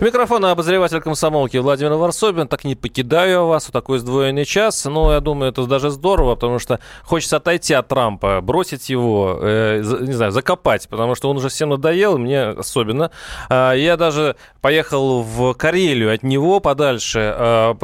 Микрофон обозреватель комсомолки Владимир Варсобин. Так не покидаю вас в такой сдвоенный час. Но я думаю, это даже здорово, потому что хочется отойти от Трампа, бросить его, э, не знаю, закопать, потому что он уже всем надоел, мне особенно. Э, я даже поехал в Карелию от него подальше э,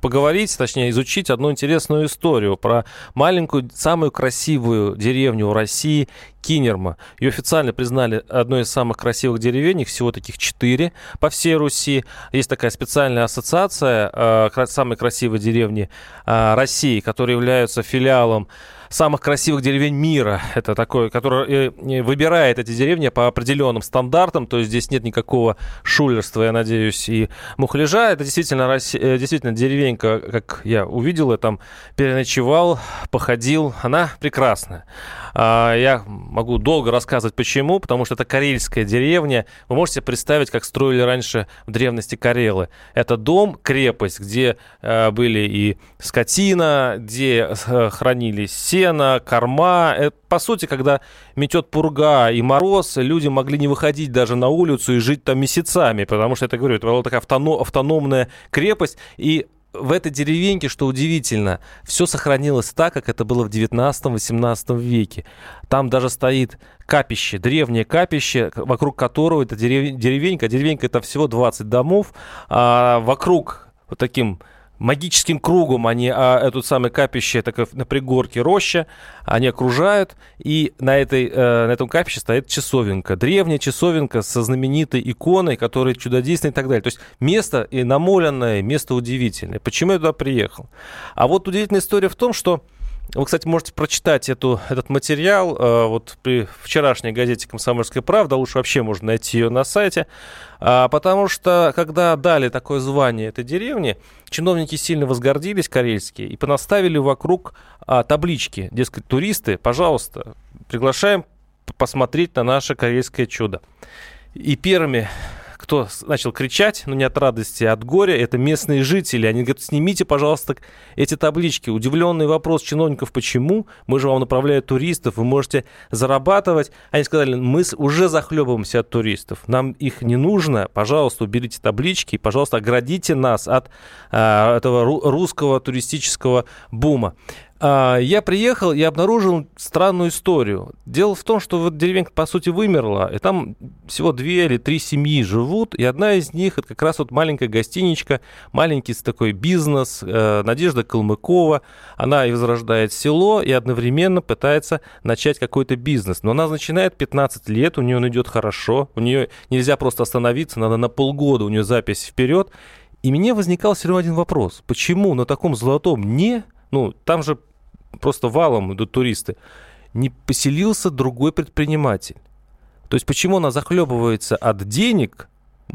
поговорить, точнее, изучить одну интересную историю про маленькую, самую красивую деревню в России Кинерма. Ее официально признали одной из самых красивых деревень, их всего таких четыре по всей Руси. Есть такая специальная ассоциация э, самой красивой деревни э, России, которые являются филиалом самых красивых деревень мира. Это такое, которое выбирает эти деревни по определенным стандартам, то есть здесь нет никакого шулерства, я надеюсь, и мухляжа. Это действительно, э, действительно деревенька, как я увидел, я там переночевал, походил. Она прекрасная. А, я могу долго рассказывать, почему, потому что это карельская деревня. Вы можете представить, как строили раньше в древности Карелы. Это дом, крепость, где э, были и скотина, где э, хранились сено, корма. Это, по сути, когда метет пурга и мороз, люди могли не выходить даже на улицу и жить там месяцами, потому что, это говорю, это была такая автономная крепость, и в этой деревеньке, что удивительно, все сохранилось так, как это было в 19-18 веке. Там даже стоит капище, древнее капище, вокруг которого это деревенька. Деревенька это всего 20 домов, а вокруг вот таким магическим кругом они а, эту самое капище так, на пригорке роща, они окружают, и на, этой, э, на этом капище стоит часовенка, древняя часовенка со знаменитой иконой, которая чудодейственная и так далее. То есть место и намоленное, место удивительное. Почему я туда приехал? А вот удивительная история в том, что вы, кстати, можете прочитать эту, этот материал э, вот при вчерашней газете «Комсомольская правда». Лучше вообще можно найти ее на сайте. А, потому что, когда дали такое звание этой деревне, чиновники сильно возгордились, карельские, и понаставили вокруг а, таблички. Дескать, туристы, пожалуйста, приглашаем посмотреть на наше карельское чудо. И первыми кто начал кричать, но не от радости, а от горя, это местные жители. Они говорят, снимите, пожалуйста, эти таблички. Удивленный вопрос чиновников, почему? Мы же вам направляем туристов, вы можете зарабатывать. Они сказали, мы уже захлебываемся от туристов, нам их не нужно, пожалуйста, уберите таблички, пожалуйста, оградите нас от а, этого русского туристического бума. А, я приехал и обнаружил странную историю. Дело в том, что вот деревенька, по сути, вымерла, и там всего две или три семьи живут, и одна из них, это как раз вот маленькая гостиничка, маленький такой бизнес, э, Надежда Калмыкова, она и возрождает село, и одновременно пытается начать какой-то бизнес. Но она начинает 15 лет, у нее он идет хорошо, у нее нельзя просто остановиться, надо на полгода, у нее запись вперед, и мне возникал все равно один вопрос. Почему на таком золотом не ну, там же просто валом идут туристы, не поселился другой предприниматель. То есть почему она захлебывается от денег,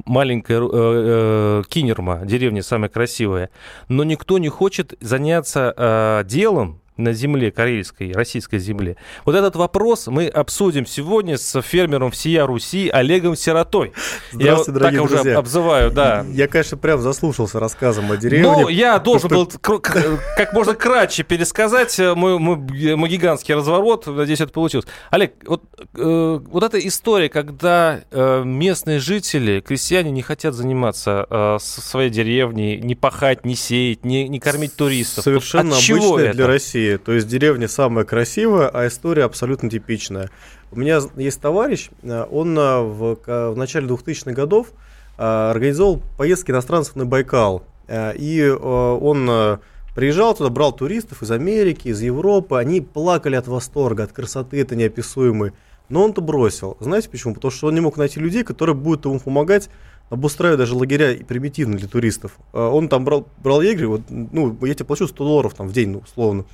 маленькая э, э, Кинерма, деревня самая красивая, но никто не хочет заняться э, делом, на земле, карельской, российской земле. Вот этот вопрос мы обсудим сегодня с фермером всея Руси Олегом Сиротой. Здравствуйте, я дорогие так друзья. уже обзываю, да. Я, конечно, прям заслушался рассказом о деревне. Ну, я должен был как можно кратче пересказать мой, мой, мой гигантский разворот. Надеюсь, это получилось. Олег, вот, э, вот эта история, когда э, местные жители, крестьяне не хотят заниматься э, своей деревней, не пахать, не сеять, не, не кормить туристов. Совершенно вот для России России. То есть деревня самая красивая, а история абсолютно типичная. У меня есть товарищ, э, он э, в, в начале 2000-х годов э, организовал поездки иностранцев на Байкал. И он приезжал туда, брал туристов из Америки, из Европы. Они плакали от восторга, от красоты, это неописуемой. Но он-то бросил. Знаете почему? Потому что он не мог найти людей, которые будут ему помогать обустраивать даже лагеря примитивно для туристов. Он там брал, брал егерь, вот, ну, я тебе плачу 100 долларов там, в день, ну, условно.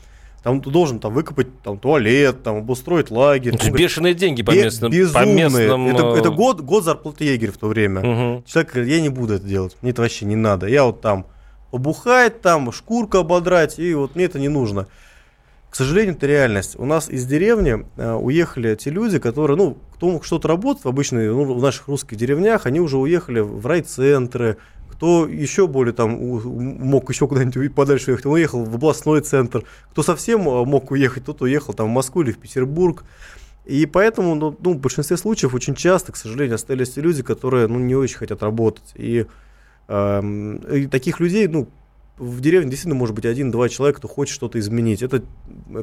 Там ты должен там выкопать там, туалет, там, обустроить лагерь. Это бешеные деньги по местным. Безумные. По местным... Это, это э, год, год зарплаты егеря в то время. Угу. Человек говорит, я не буду это делать, мне это вообще не надо. Я вот там побухать, там шкурку ободрать, и вот мне это не нужно. К сожалению, это реальность. У нас из деревни э, уехали те люди, которые, ну, кто мог что-то работать в обычной, ну, в наших русских деревнях, они уже уехали в райцентры, кто еще более там мог еще куда-нибудь подальше уехать, он уехал в областной центр, кто совсем мог уехать, тот уехал там в Москву или в Петербург. И поэтому ну, ну, в большинстве случаев очень часто, к сожалению, остались люди, которые ну, не очень хотят работать. И, э, и таких людей, ну, в деревне действительно может быть один-два человека, кто хочет что-то изменить. Это,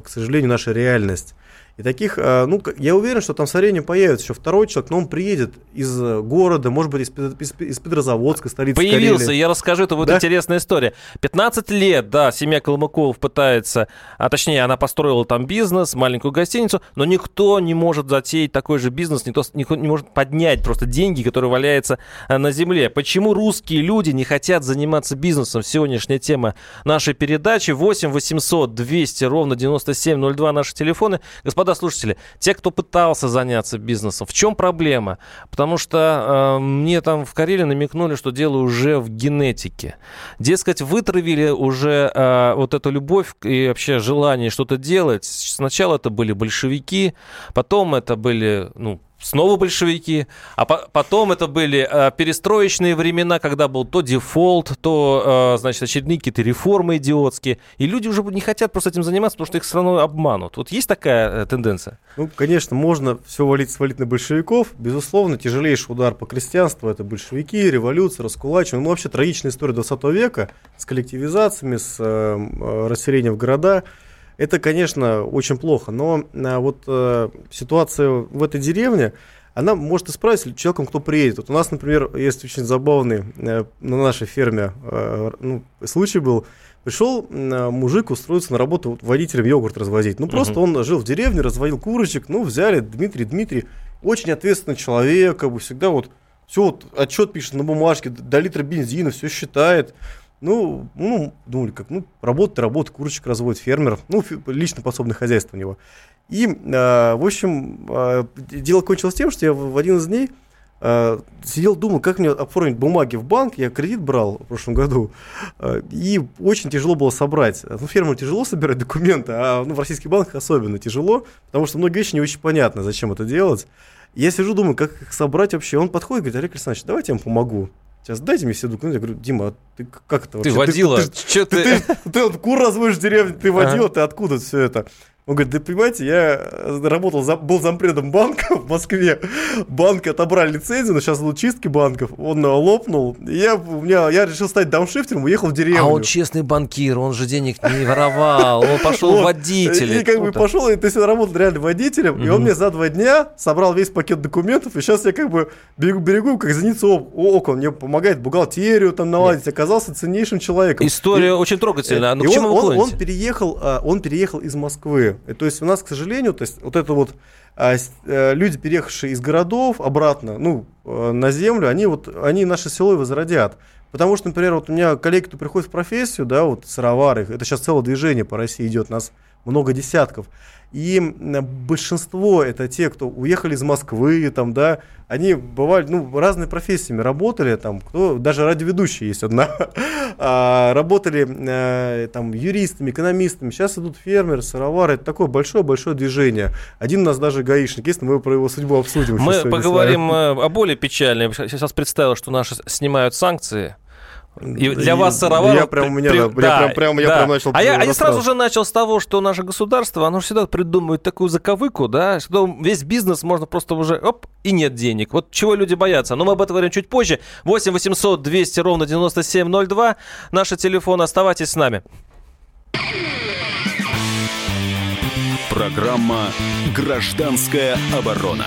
к сожалению, наша реальность. И таких, а, ну, я уверен, что там со временем появится еще второй человек, но он приедет из э, города, может быть, из, из, из Петрозаводска, столицы Появился, Карелии. я расскажу, это будет да? интересная история. 15 лет, да, семья Колмыковых пытается, а точнее, она построила там бизнес, маленькую гостиницу, но никто не может затеять такой же бизнес, никто, никто не может поднять просто деньги, которые валяются э, на земле. Почему русские люди не хотят заниматься бизнесом? Сегодняшняя тема нашей передачи. 8 800 200 ровно 9702 наши телефоны. Господа господа слушатели, те, кто пытался заняться бизнесом, в чем проблема? Потому что э, мне там в Карелии намекнули, что дело уже в генетике. Дескать, вытравили уже э, вот эту любовь и вообще желание что-то делать. Сначала это были большевики, потом это были, ну, снова большевики, а по потом это были э, перестроечные времена, когда был то дефолт, то, э, значит, очередные какие-то реформы идиотские, и люди уже не хотят просто этим заниматься, потому что их все равно обманут. Вот есть такая э, тенденция? Ну, конечно, можно все валить, свалить на большевиков. Безусловно, тяжелейший удар по крестьянству – это большевики, революция, раскулачивание. Ну, вообще трагичная история 20 века с коллективизациями, с э, э расселением в города – это, конечно, очень плохо, но а, вот э, ситуация в этой деревне, она может исправиться человеком, кто приедет. Вот у нас, например, есть очень забавный э, на нашей ферме э, ну, случай был. Пришел мужик устроиться на работу водителем йогурт развозить. Ну, просто uh-huh. он жил в деревне, разводил курочек. Ну, взяли Дмитрий, Дмитрий, очень ответственный человек, как бы всегда вот все вот отчет пишет на бумажке, до литра бензина, все считает. Ну, ну, думали, как, ну, работа, работа, курочек разводит, фермер, ну, лично подсобное хозяйство у него. И, э, в общем, э, дело кончилось тем, что я в, один из дней э, сидел, думал, как мне оформить бумаги в банк, я кредит брал в прошлом году, э, и очень тяжело было собрать. Ну, фермеру тяжело собирать документы, а ну, в российских банках особенно тяжело, потому что многие вещи не очень понятно, зачем это делать. Я сижу, думаю, как их собрать вообще. Он подходит, говорит, Олег Александрович, давайте я вам помогу. Сейчас дайте мне все документы. Я говорю, Дима, а ты как это вообще? Ты водила. Ты, ты, ты, ты, ты, ты, ты кур разводишь в деревне, ты водила, ага. ты откуда все это? Он говорит, да понимаете, я работал, был зампредом банка в Москве, банк отобрали лицензию, но сейчас идут чистки банков, он лопнул, и я, у меня, я решил стать дауншифтером, уехал в деревню. А он честный банкир, он же денег не воровал, он пошел в водители. И как бы пошел, и ты работал реально водителем, и он мне за два дня собрал весь пакет документов, и сейчас я как бы берегу, берегу как зеницу ока, он мне помогает бухгалтерию там наладить, оказался ценнейшим человеком. История очень трогательная, но к чему вы он переехал, а, он переехал из Москвы, то есть у нас, к сожалению, то есть вот это вот а, а, люди, переехавшие из городов обратно, ну, а, на землю, они вот, они наше село и возродят. Потому что, например, вот у меня коллеги, кто приходит в профессию, да, вот сыровары, это сейчас целое движение по России идет, нас много десятков. И большинство это те, кто уехали из Москвы, там, да, они бывали, ну, разные профессиями работали, там, кто, даже радиоведущие есть одна, а, работали а, там юристами, экономистами, сейчас идут фермеры, сыровары, это такое большое-большое движение. Один у нас даже гаишник есть, мы про его судьбу обсудим. Мы поговорим э, о более печальной. Сейчас представил, что наши снимают санкции, и для вас сыроваров... Я прям, у меня, при... да, да, я прям, прям, да. я прям начал... А я, а я сразу же начал с того, что наше государство, оно всегда придумывает такую заковыку, да, что весь бизнес можно просто уже, оп, и нет денег. Вот чего люди боятся. Но мы об этом говорим чуть позже. 8 800 200 ровно 9702. Наши телефоны. Оставайтесь с нами. Программа «Гражданская оборона».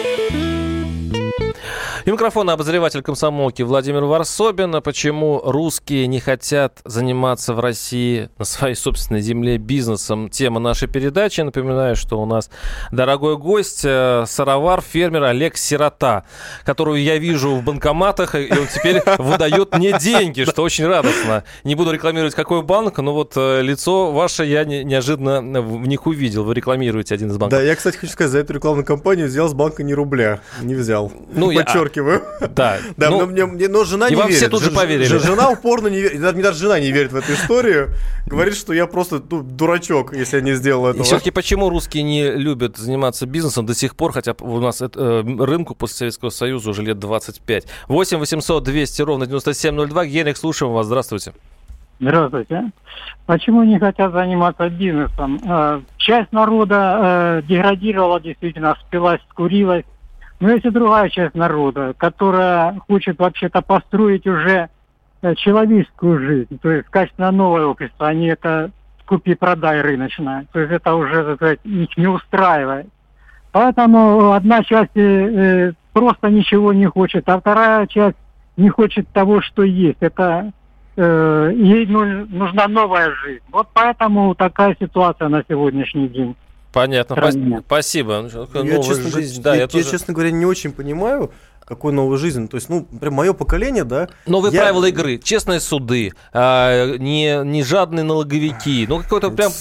И микрофон обозреватель комсомолки Владимир Варсобин. Почему русские не хотят заниматься в России на своей собственной земле бизнесом? Тема нашей передачи. Напоминаю, что у нас дорогой гость, э, сыровар, фермер Олег Сирота, которую я вижу в банкоматах, и он теперь выдает мне деньги, что очень радостно. Не буду рекламировать какой банк, но вот э, лицо ваше я неожиданно в них увидел. Вы рекламируете один из банков. Да, я, кстати, хочу сказать, за эту рекламную кампанию взял с банка ни рубля. Не взял. Ну, Подчеркиваю. Да. да ну, но, мне, мне, но жена не верит. все тут же поверили. Жена упорно не верит. Даже, даже жена не верит в эту историю. Говорит, что я просто ну, дурачок, если я не сделал этого. И все-таки почему русские не любят заниматься бизнесом до сих пор, хотя у нас это, э, рынку после Советского Союза уже лет 25. 8 800 200 ровно 9702. Генрих, слушаем вас. Здравствуйте. Здравствуйте. Почему не хотят заниматься бизнесом? Э, часть народа э, деградировала, действительно, спилась, скурилась. Но есть и другая часть народа, которая хочет вообще-то построить уже э, человеческую жизнь, то есть качественно новое общество, а не это купи-продай рыночное. То есть это уже, так сказать, их не устраивает. Поэтому одна часть э, просто ничего не хочет, а вторая часть не хочет того, что есть. Это э, ей нужна новая жизнь. Вот поэтому такая ситуация на сегодняшний день. Понятно, Стране. спасибо. Я, честно, жизнь, да, я, я, тоже... я, честно говоря, не очень понимаю, какой новой жизни. То есть, ну, прям мое поколение, да. Новые я... правила игры, честные суды, а, не, не жадные налоговики. Ну, какой-то прям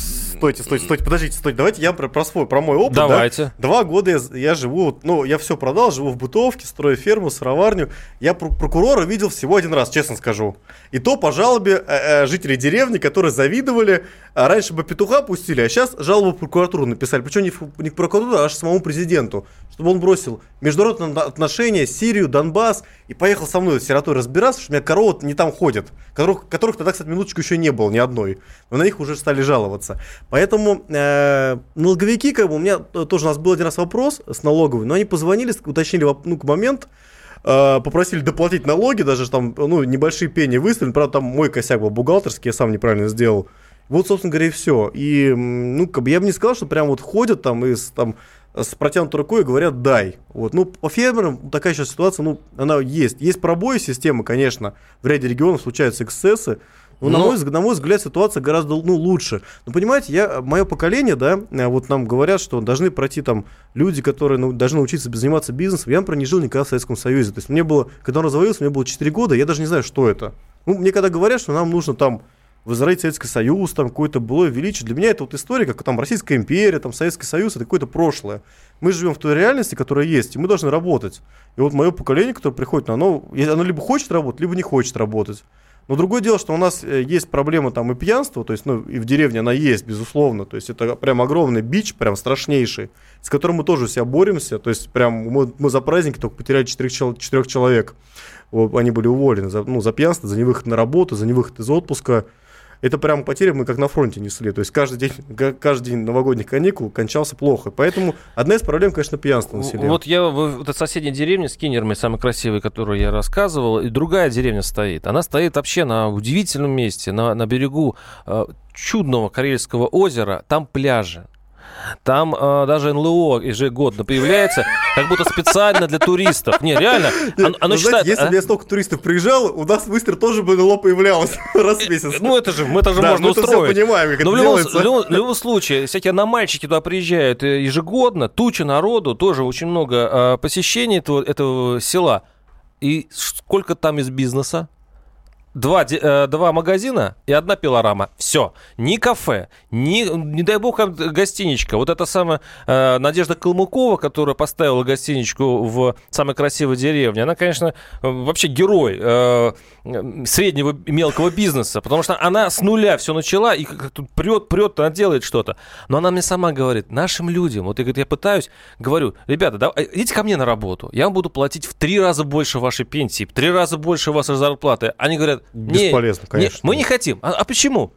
стойте, стойте, стойте, подождите, стойте. Давайте я про, про свой, про мой опыт. Давайте. Да? Два года я, я живу, ну, я все продал, живу в бытовке, строю ферму, сыроварню. Я прокурора видел всего один раз, честно скажу. И то по жалобе э, э, жителей деревни, которые завидовали. А раньше бы петуха пустили, а сейчас жалобу в прокуратуру написали. Причем не в, не в прокуратуру, а аж самому президенту. Чтобы он бросил международные отношения, Сирию, Донбасс и поехал со мной с сиротой разбираться, что у меня коровы не там ходят. Которых, которых тогда, кстати, минуточку еще не было ни одной. Но на них уже стали жаловаться. Поэтому э, налоговики, как бы, у меня тоже у нас был один раз вопрос с налоговой, но они позвонили, уточнили ну, момент, э, попросили доплатить налоги, даже там, ну, небольшие пени выставлены, правда, там мой косяк был бухгалтерский, я сам неправильно сделал. Вот, собственно говоря, и все. И, ну, как бы я бы не сказал, что прям вот ходят там и там с протянутой рукой говорят «дай». Вот. Ну, по фермерам такая сейчас ситуация, ну, она есть. Есть пробои системы, конечно, в ряде регионов случаются эксцессы, ну, Но... на, мой, на мой взгляд, ситуация гораздо ну, лучше. Но понимаете, я, мое поколение, да, э, вот нам говорят, что должны пройти там люди, которые ну, должны научиться заниматься бизнесом. Я, например, не жил никогда в Советском Союзе. То есть мне было, когда он развалился, мне было 4 года, я даже не знаю, что это. Ну, мне когда говорят, что нам нужно там возродить Советский Союз, там какое-то было величие. Для меня это вот история, как там Российская империя, там Советский Союз, это какое-то прошлое. Мы живем в той реальности, которая есть, и мы должны работать. И вот мое поколение, которое приходит, оно, оно либо хочет работать, либо не хочет работать. Но другое дело, что у нас э, есть проблема там и пьянства, то есть, ну, и в деревне она есть, безусловно. То есть это прям огромный бич, прям страшнейший, с которым мы тоже себя боремся. То есть прям мы, мы за праздники только потеряли четырех, человек. Они были уволены за, ну, за пьянство, за невыход на работу, за невыход из отпуска это прям потери мы как на фронте несли. То есть каждый день, каждый день новогодних каникул кончался плохо. Поэтому одна из проблем, конечно, пьянство населения. Вот я в этой соседней деревне с Кинерами, самой красивой, которую я рассказывал, и другая деревня стоит. Она стоит вообще на удивительном месте, на, на берегу э, чудного Карельского озера. Там пляжи. Там э, даже НЛО ежегодно появляется, как будто специально для туристов. Не, реально. Оно, оно считает, знаете, если а? бы я столько туристов приезжал, у нас быстро тоже бы НЛО появлялось раз в месяц. Ну, это же, это же да, можно мы устроить. Это понимаем, как Но это в любом, в, любом, в любом случае, всякие аномальчики туда приезжают э, ежегодно, туча народу, тоже очень много э, посещений этого, этого села. И сколько там из бизнеса? Два, э, два магазина и одна пилорама. Все. Ни кафе, ни, не дай бог, гостиничка. Вот эта самая э, Надежда Калмыкова, которая поставила гостиничку в самой красивой деревне, она, конечно, вообще герой э, среднего и мелкого бизнеса, потому что она с нуля все начала и тут прет, прет, она делает что-то. Но она мне сама говорит, нашим людям, вот я, говорит, я пытаюсь, говорю, ребята, да, э, идите ко мне на работу, я вам буду платить в три раза больше вашей пенсии, в три раза больше вашей зарплаты. Они говорят, Бесполезно, не, конечно. Не, мы не хотим. А, а почему?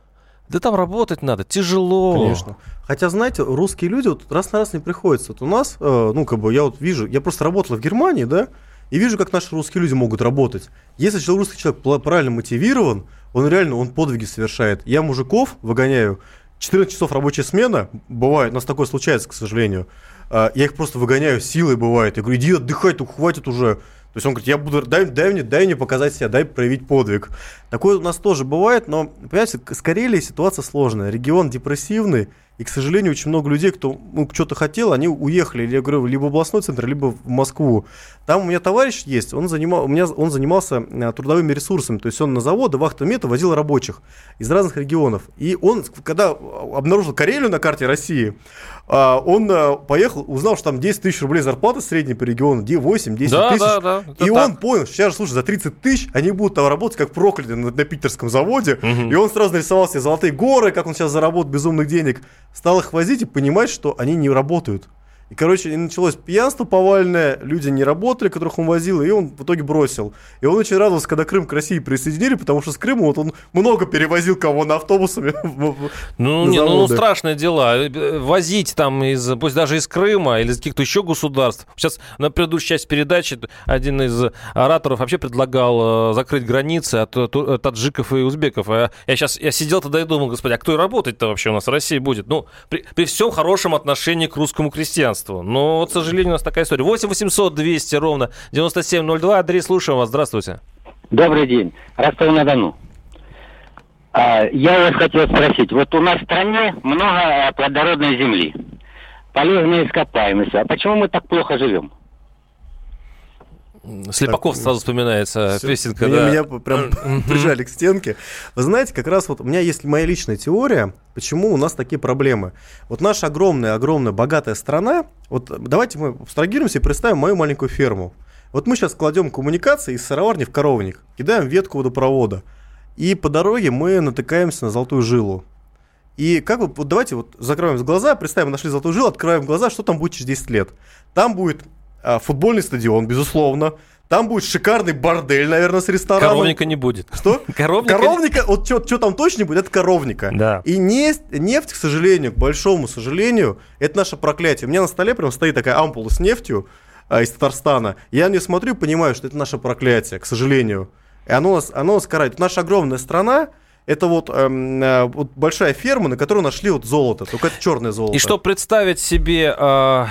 Да там работать надо, тяжело. Конечно. Хотя, знаете, русские люди вот раз на раз не приходится. Вот у нас, э, ну, как бы, я вот вижу, я просто работал в Германии, да, и вижу, как наши русские люди могут работать. Если русский человек правильно мотивирован, он реально, он подвиги совершает. Я мужиков выгоняю, 14 часов рабочая смена, бывает, у нас такое случается, к сожалению. Э, я их просто выгоняю силой, бывает. Я говорю, иди отдыхай, тут хватит уже То есть он говорит, я буду, дай, дай, мне, дай мне показать себя, дай проявить подвиг. Такое у нас тоже бывает, но, понимаете, с Карелией ситуация сложная. Регион депрессивный, и, к сожалению, очень много людей, кто ну, что-то хотел, они уехали, я говорю, либо в областной центр, либо в Москву. Там у меня товарищ есть, он, занимал, у меня, он занимался э, трудовыми ресурсами, то есть он на заводы, вахтомета возил рабочих из разных регионов. И он, когда обнаружил Карелию на карте России, а, он э, поехал, узнал, что там 10 тысяч рублей зарплата средняя по региону, 8-10 тысяч. Да, да, и он так. понял, что сейчас, слушай, за 30 тысяч они будут там работать как проклятые на, на питерском заводе. Угу. И он сразу нарисовал себе золотые горы, как он сейчас заработает безумных денег. Стал их возить и понимать, что они не работают. И, короче, началось пьянство повальное, люди не работали, которых он возил, и он в итоге бросил. И он очень радовался, когда Крым к России присоединили, потому что с Крыма вот он много перевозил кого на автобусами. Ну, не, ну, страшное дело. Возить там, из, пусть даже из Крыма или из каких-то еще государств. Сейчас на предыдущей части передачи один из ораторов вообще предлагал э, закрыть границы от, от таджиков и узбеков. А я сейчас я сидел тогда и думал, господи, а кто и работать-то вообще у нас в России будет? Ну, при, при всем хорошем отношении к русскому крестьянству гражданству. Но, к сожалению, у нас такая история. 8 800 200 ровно 9702. Андрей, слушаем вас. Здравствуйте. Добрый день. Ростов-на-Дону. А, я вас хотел спросить. Вот у нас в стране много плодородной земли. Полезные ископаемости. А почему мы так плохо живем? Слепаков сразу вспоминается Все. песенка, меня, да. Меня прям прижали к стенке. Вы знаете, как раз вот у меня есть моя личная теория, почему у нас такие проблемы. Вот наша огромная-огромная богатая страна, вот давайте мы абстрагируемся и представим мою маленькую ферму. Вот мы сейчас кладем коммуникации из сыроварни в коровник, кидаем ветку водопровода, и по дороге мы натыкаемся на золотую жилу. И как бы, вот давайте вот закроем глаза, представим, нашли золотую жилу, открываем глаза, что там будет через 10 лет. Там будет футбольный стадион, безусловно. Там будет шикарный бордель, наверное, с рестораном. Коровника не будет. Что? Коровника? Коровника, вот что там точно будет, это коровника. Да. И нефть, нефть, к сожалению, к большому сожалению, это наше проклятие. У меня на столе прям стоит такая ампула с нефтью а, из Татарстана. Я на нее смотрю, понимаю, что это наше проклятие, к сожалению. И оно нас, оно нас карает. Наша огромная страна, это вот, эм, э, вот большая ферма, на которую нашли вот золото, только это черное золото. И чтобы представить себе э,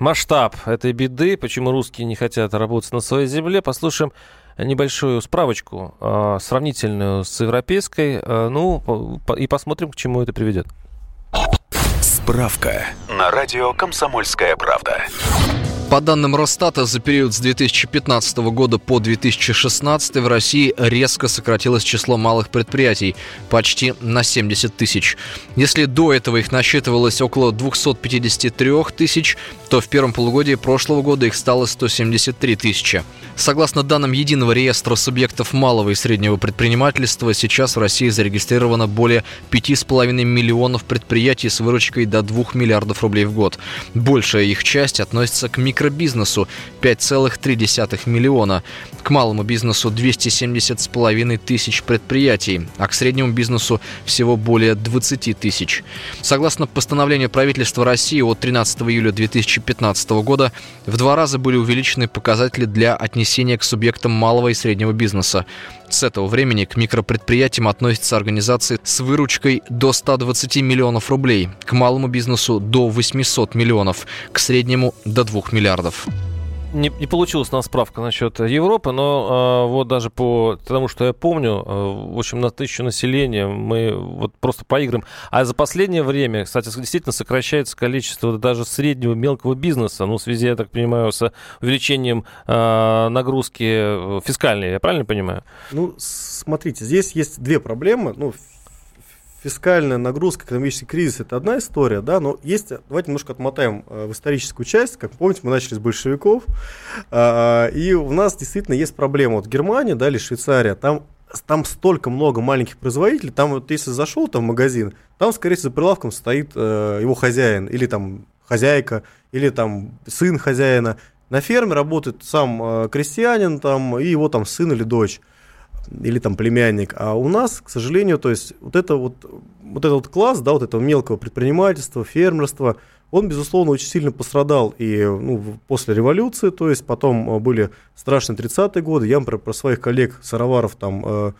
масштаб этой беды, почему русские не хотят работать на своей земле, послушаем небольшую справочку, э, сравнительную с европейской, э, ну, по, и посмотрим, к чему это приведет. Справка на радио «Комсомольская правда». По данным Росстата, за период с 2015 года по 2016 в России резко сократилось число малых предприятий – почти на 70 тысяч. Если до этого их насчитывалось около 253 тысяч, то в первом полугодии прошлого года их стало 173 тысячи. Согласно данным Единого реестра субъектов малого и среднего предпринимательства, сейчас в России зарегистрировано более 5,5 миллионов предприятий с выручкой до 2 миллиардов рублей в год. Большая их часть относится к микро микробизнесу 5,3 миллиона, к малому бизнесу 270,5 тысяч предприятий, а к среднему бизнесу всего более 20 тысяч. Согласно постановлению правительства России от 13 июля 2015 года, в два раза были увеличены показатели для отнесения к субъектам малого и среднего бизнеса. С этого времени к микропредприятиям относятся организации с выручкой до 120 миллионов рублей, к малому бизнесу до 800 миллионов, к среднему до 2 миллиардов не, не получилась у нас справка насчет Европы, но э, вот даже по тому, что я помню, э, в общем, на тысячу населения мы вот просто поиграем. А за последнее время, кстати, действительно сокращается количество даже среднего мелкого бизнеса, ну, в связи, я так понимаю, с увеличением э, нагрузки фискальной, я правильно понимаю? Ну, смотрите, здесь есть две проблемы. Ну, фискальная нагрузка, экономический кризис это одна история, да, но есть, давайте немножко отмотаем э, в историческую часть, как помните, мы начали с большевиков, э, и у нас действительно есть проблема, вот Германия, да, или Швейцария, там там столько много маленьких производителей, там вот если зашел там в магазин, там, скорее всего, за прилавком стоит э, его хозяин, или там хозяйка, или там сын хозяина. На ферме работает сам э, крестьянин там, и его там сын или дочь или там племянник. А у нас, к сожалению, то есть вот это вот, вот этот класс, да, вот этого мелкого предпринимательства, фермерства, он, безусловно, очень сильно пострадал и ну, после революции, то есть потом э, были страшные 30-е годы, я, например, про своих коллег Сароваров там э,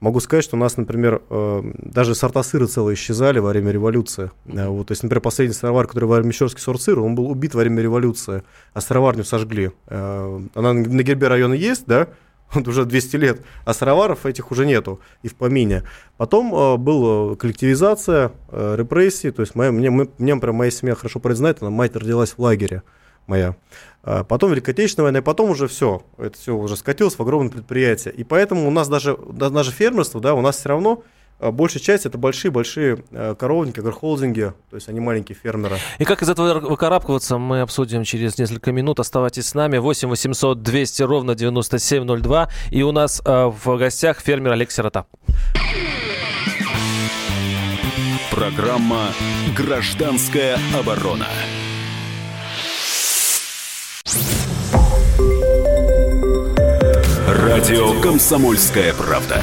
Могу сказать, что у нас, например, э, даже сорта сыра целые исчезали во время революции. Э, вот, то есть, например, последний сыровар, который время Мещерский сорт сыра, он был убит во время революции, а сыроварню сожгли. Э, она на гербе района есть, да, вот уже 200 лет, а сыроваров этих уже нету и в помине. Потом э, была коллективизация, э, репрессии, то есть моя, мне, мы, мне, прям моя семья хорошо знает, она мать родилась в лагере моя. А потом Великая Отечественная война, и потом уже все, это все уже скатилось в огромное предприятие. И поэтому у нас даже, даже фермерство, да, у нас все равно большая часть это большие-большие а, коровники, агрохолдинги, то есть они маленькие фермеры. И как из этого выкарабкиваться, мы обсудим через несколько минут. Оставайтесь с нами. 8 800 200 ровно 9702. И у нас э, в гостях фермер Олег Сирота. Программа «Гражданская оборона». Радио «Комсомольская правда».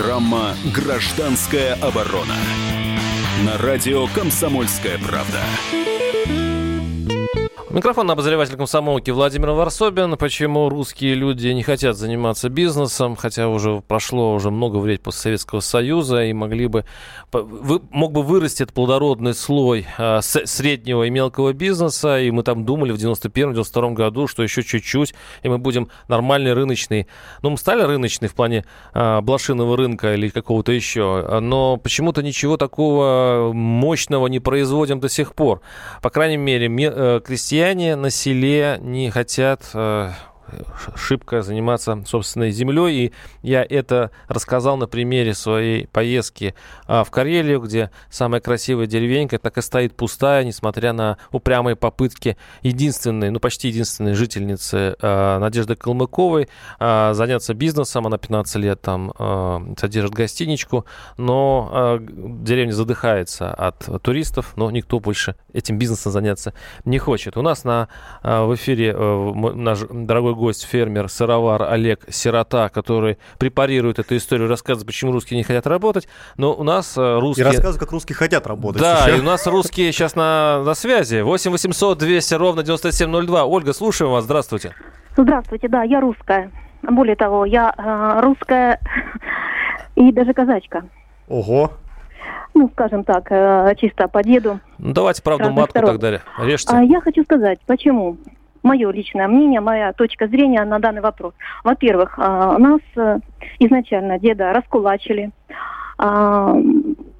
Программа «Гражданская оборона» на радио «Комсомольская правда». Микрофон обозреватель комсомолки Владимир Варсобин. Почему русские люди не хотят заниматься бизнесом, хотя уже прошло уже много времени после Советского Союза и могли бы, вы, мог бы вырасти этот плодородный слой а, среднего и мелкого бизнеса, и мы там думали в 91-92 году, что еще чуть-чуть, и мы будем нормальный рыночный. Ну, мы стали рыночный в плане а, блошиного рынка или какого-то еще, но почему-то ничего такого мощного не производим до сих пор. По крайней мере, э, крестьяне крестьяне на селе не хотят э, шибко заниматься собственной землей. И я это рассказал на примере своей поездки а, в Карелию, где самая красивая деревенька так и стоит пустая, несмотря на упрямые попытки единственной, ну почти единственной жительницы а, Надежды Калмыковой а, заняться бизнесом. Она 15 лет там содержит гостиничку, но деревня задыхается от туристов, но никто больше этим бизнесом заняться не хочет. У нас на, в эфире наш дорогой гость, фермер, сыровар Олег Сирота, который препарирует эту историю, рассказывает, почему русские не хотят работать. Но у нас э, русские... И рассказывает, как русские хотят работать. Да, еще. и у нас русские сейчас на, на связи. 8 800 200 ровно 9702. Ольга, слушаем вас. Здравствуйте. Здравствуйте, да, я русская. Более того, я э, русская и даже казачка. Ого. Ну, скажем так, э, чисто по деду. Ну, давайте правду матку сторон. тогда режьте. А я хочу сказать, почему мое личное мнение, моя точка зрения на данный вопрос. Во-первых, а, нас э, изначально деда раскулачили, а,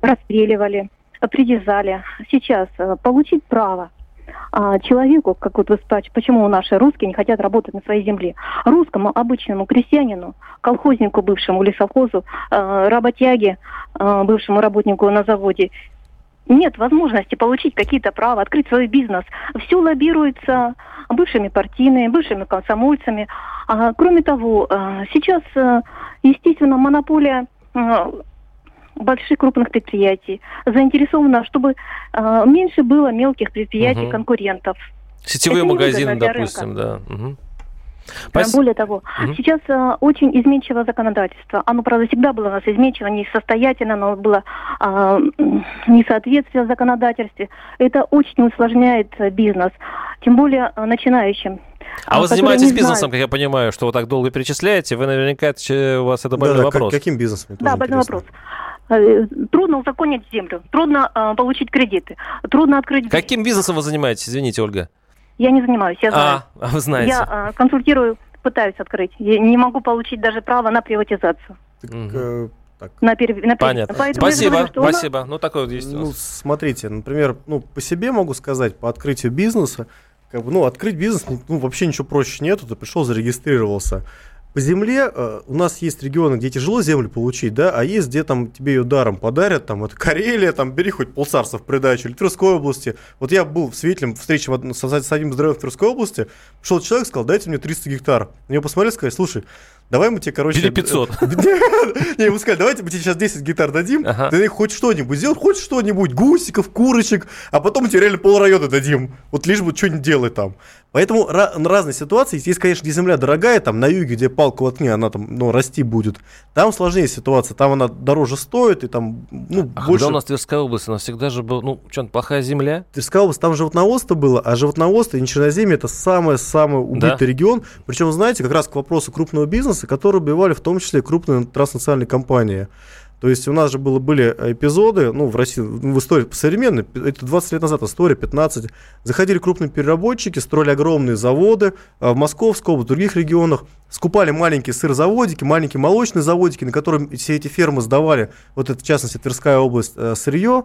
расстреливали, притязали. Сейчас э, получить право а, человеку, как вот вы спрашиваете, почему наши русские не хотят работать на своей земле. Русскому обычному крестьянину, колхознику бывшему лесохозу, работяге, бывшему работнику на заводе, нет возможности получить какие-то права, открыть свой бизнес. Все лоббируется бывшими партийными, бывшими комсомольцами. А, кроме того, а, сейчас, а, естественно, монополия а, больших крупных предприятий заинтересована, чтобы меньше было мелких предприятий, угу. конкурентов. Сетевые Это магазины, допустим, рынка. да. Угу. Спас... Более того, угу. сейчас э, очень изменчивое законодательство. Оно, правда, всегда было у нас изменчиво, несостоятельно, но было э, несоответствие в законодательстве. Это очень усложняет бизнес, тем более э, начинающим. А вы занимаетесь бизнесом, знают. как я понимаю, что вы так долго перечисляете. Вы наверняка, у вас это больной да, вопрос. каким бизнесом? Да, больной вопрос. Э, трудно узаконить землю, трудно э, получить кредиты, трудно открыть... Каким бизнесом вы занимаетесь, извините, Ольга? Я не занимаюсь, я знаю. А, вы знаете. Я а, консультирую, пытаюсь открыть. Я не могу получить даже право на приватизацию. Так, угу. так. На, перв... на Понятно. Поэтому спасибо, говорю, спасибо. Нас... Ну, такой вот есть. Ну, смотрите, например, ну, по себе могу сказать, по открытию бизнеса, как бы, ну, открыть бизнес, ну, вообще ничего проще нету, ты пришел, зарегистрировался по земле э, у нас есть регионы, где тяжело землю получить, да, а есть, где там тебе ее даром подарят, там, вот Карелия, там, бери хоть полцарства в придачу, или Тверской области. Вот я был в Светлем, встрече с, одним здоровым в Тверской области, пришел человек, сказал, дайте мне 300 гектар. На него посмотрели, сказали, слушай, давай мы тебе, короче... Или 500. Не, ему сказали, давайте мы тебе сейчас 10 гитар дадим, ты хоть что-нибудь сделай, хоть что-нибудь, гусиков, курочек, а потом тебе реально пол района дадим. Вот лишь бы что-нибудь делай там. Поэтому разные ситуации. Есть, конечно, где земля дорогая, там на юге, где палка воткни, она там, ну, расти будет. Там сложнее ситуация, там она дороже стоит, и там, ну, а больше... когда у нас Тверская область, она всегда же была, ну, что плохая земля? Тверская область, там животноводство было, а животноводство и нечерноземье это самый-самый убитый да? регион. Причем, знаете, как раз к вопросу крупного бизнеса, который убивали в том числе крупные транснациональные компании. То есть у нас же было, были эпизоды, ну, в России, в истории современной, это 20 лет назад история, 15. Заходили крупные переработчики, строили огромные заводы а, в Московской области, в других регионах, скупали маленькие сырзаводики, маленькие молочные заводики, на которые все эти фермы сдавали, вот это, в частности, Тверская область, э, сырье,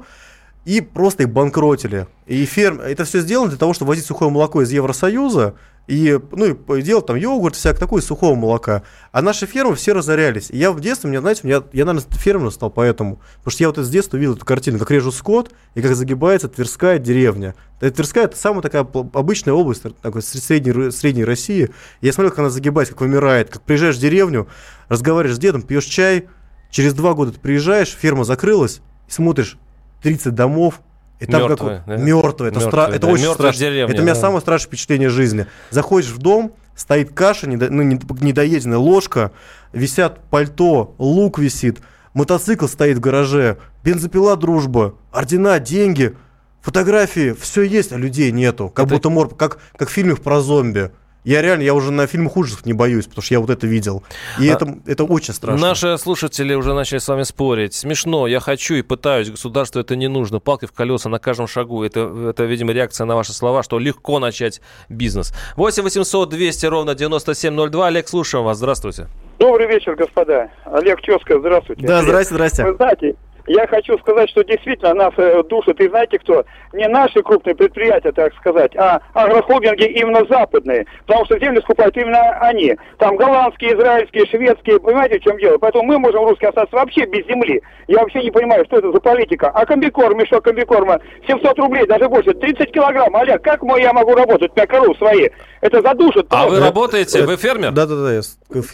и просто их банкротили. И ферм... это все сделано для того, чтобы возить сухое молоко из Евросоюза, и, ну, и делать там йогурт, всякое такое, сухого молока. А наши фермы все разорялись. И я в детстве, мне, знаете, я, я, наверное, фермером стал поэтому. Потому что я вот с детства видел эту картину, как режут скот, и как загибается Тверская деревня. Тверская – это самая такая обычная область такой, средней, средней России. Я смотрел, как она загибается, как вымирает. Как приезжаешь в деревню, разговариваешь с дедом, пьешь чай, через два года ты приезжаешь, ферма закрылась, и смотришь, 30 домов, и там мертвые, как, да? мертвые, это, мертвые, стра... да. это очень Мертвая страшно. Это у меня самое страшное впечатление жизни. Заходишь в дом, стоит каша, недо... ну, недоеденная ложка, висят пальто, лук висит, мотоцикл стоит в гараже, бензопила дружба, ордена, деньги, фотографии, все есть, а людей нету. Как это... будто мор, как, как в фильмах про зомби. Я реально, я уже на фильмах ужасов не боюсь, потому что я вот это видел. И а, это, это очень страшно. Наши слушатели уже начали с вами спорить. Смешно, я хочу и пытаюсь, государству это не нужно. Палки в колеса на каждом шагу. Это, это видимо, реакция на ваши слова, что легко начать бизнес. 8 800 200 ровно 9702. Олег, слушаем вас. Здравствуйте. Добрый вечер, господа. Олег Тезка, здравствуйте. Да, здрасте, здрасте. Вы знаете, я хочу сказать, что действительно нас э, душат, и знаете кто? Не наши крупные предприятия, так сказать, а агрохолдинги именно западные. Потому что земли скупают именно они. Там голландские, израильские, шведские, понимаете, в чем дело? Поэтому мы можем, русские, остаться вообще без земли. Я вообще не понимаю, что это за политика. А комбикорм, мешок комбикорма, 700 рублей, даже больше, 30 килограмм. Олег, как я могу работать? У меня коров свои. Это задушит. А вы работаете? Вы фермер? Да-да-да, я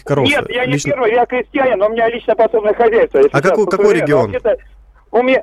коров. Нет, я не фермер, я крестьянин, но у меня лично подсобное хозяйство. А какой, какой регион? У меня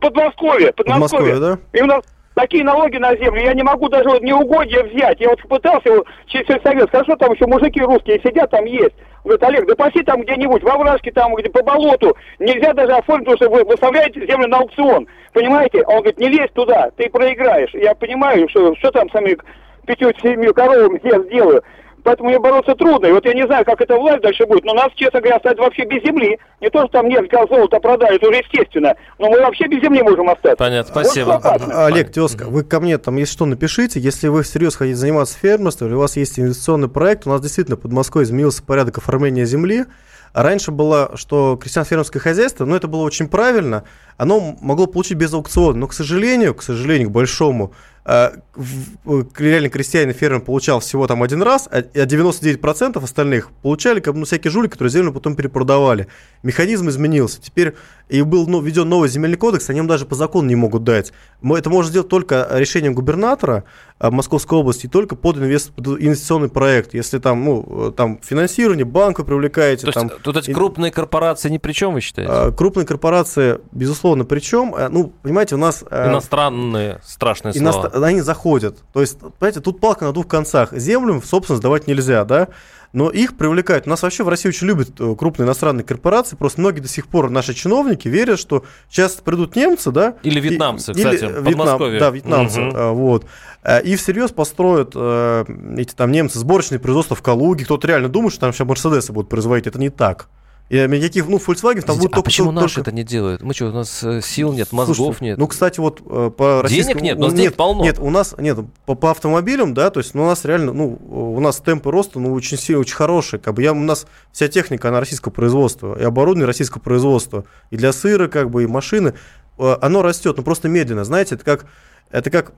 Подмосковье, Подмосковье. Подмосковье, да? И у нас такие налоги на землю, я не могу даже вот неугодья взять. Я вот пытался вот, через совет, хорошо, там еще мужики русские сидят, там есть. Говорит, Олег, да паси там где-нибудь, во вражке там, где по болоту. Нельзя даже оформить, потому что вы выставляете землю на аукцион. Понимаете? Он говорит, не лезь туда, ты проиграешь. Я понимаю, что, что там с самими пятью-семью коровами я сделаю. Поэтому мне бороться трудно. И вот я не знаю, как эта власть дальше будет, но нас, честно говоря, оставят вообще без земли. Не то, что там несколько золота продали, это уже естественно. Но мы вообще без земли можем остаться. Понятно, спасибо. Вот а, Олег, тезка, вы ко мне там, если что, напишите. Если вы всерьез хотите заниматься фермерством, или у вас есть инвестиционный проект, у нас действительно под Москвой изменился порядок оформления земли. Раньше было, что крестьян-фермерское хозяйство, ну, это было очень правильно, оно могло получить без аукциона. Но, к сожалению, к сожалению, к большому, реально крестьянин фермер получал всего там один раз, а 99% остальных получали как ну, всякие жулики, которые землю потом перепродавали. Механизм изменился. Теперь и был ну, введен новый земельный кодекс, они им даже по закону не могут дать. Это можно сделать только решением губернатора э, Московской области, только под инвестиционный проект. Если там, ну, там финансирование, банк вы привлекаете. То там, есть, тут эти крупные корпорации ни при чем, вы считаете? А, крупные корпорации, безусловно, при чем. Э, ну, понимаете, у нас... Иностранные страшные слова они заходят. То есть, понимаете, тут палка на двух концах. Землю, собственно, сдавать нельзя, да? Но их привлекают. У нас вообще в России очень любят э, крупные иностранные корпорации, просто многие до сих пор наши чиновники верят, что сейчас придут немцы, да? Или вьетнамцы, и, кстати, или Вьетнам, Да, вьетнамцы, угу. вот. Э, и всерьез построят эти там немцы сборочные производства в Калуге. Кто-то реально думает, что там сейчас Мерседесы будут производить. Это не так. И никаких, ну, Volkswagen там будет а только... почему только, наши это не делают? Мы что, у нас э, сил нет, мозгов Слушайте, нет? Ну, кстати, вот э, по российскому... Денег нет, но нет, полно. Нет, у нас, нет, по, по автомобилям, да, то есть ну, у нас реально, ну, у нас темпы роста, ну, очень сильно, очень хорошие. Как бы я, у нас вся техника, она российского производства, и оборудование российского производства. И для сыра, как бы, и машины. Э, оно растет, но ну, просто медленно, знаете, это как, это как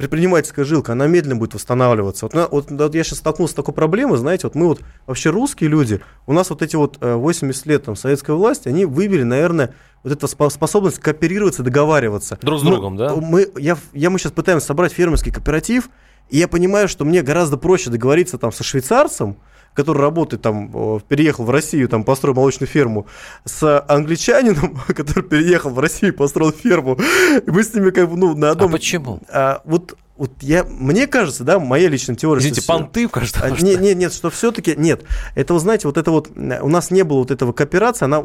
предпринимательская жилка, она медленно будет восстанавливаться. Вот, вот, вот я сейчас столкнулся с такой проблемой, знаете, вот мы вот вообще русские люди, у нас вот эти вот 80 э, лет там советской власти, они выбили, наверное, вот эта способность кооперироваться, договариваться. Друг с мы, другом, да? Мы, я, я, мы сейчас пытаемся собрать фермерский кооператив, и я понимаю, что мне гораздо проще договориться там со швейцарцем, который работает там, переехал в Россию, там построил молочную ферму, с англичанином, который переехал в Россию, построил ферму, и мы с ними как бы, ну, на одном... А почему? А, вот вот я, мне кажется, да, моя личная теория... Извините, понты кажется. А, нет, нет, нет, что все-таки, нет, это, вы знаете, вот это вот, у нас не было вот этого кооперации, она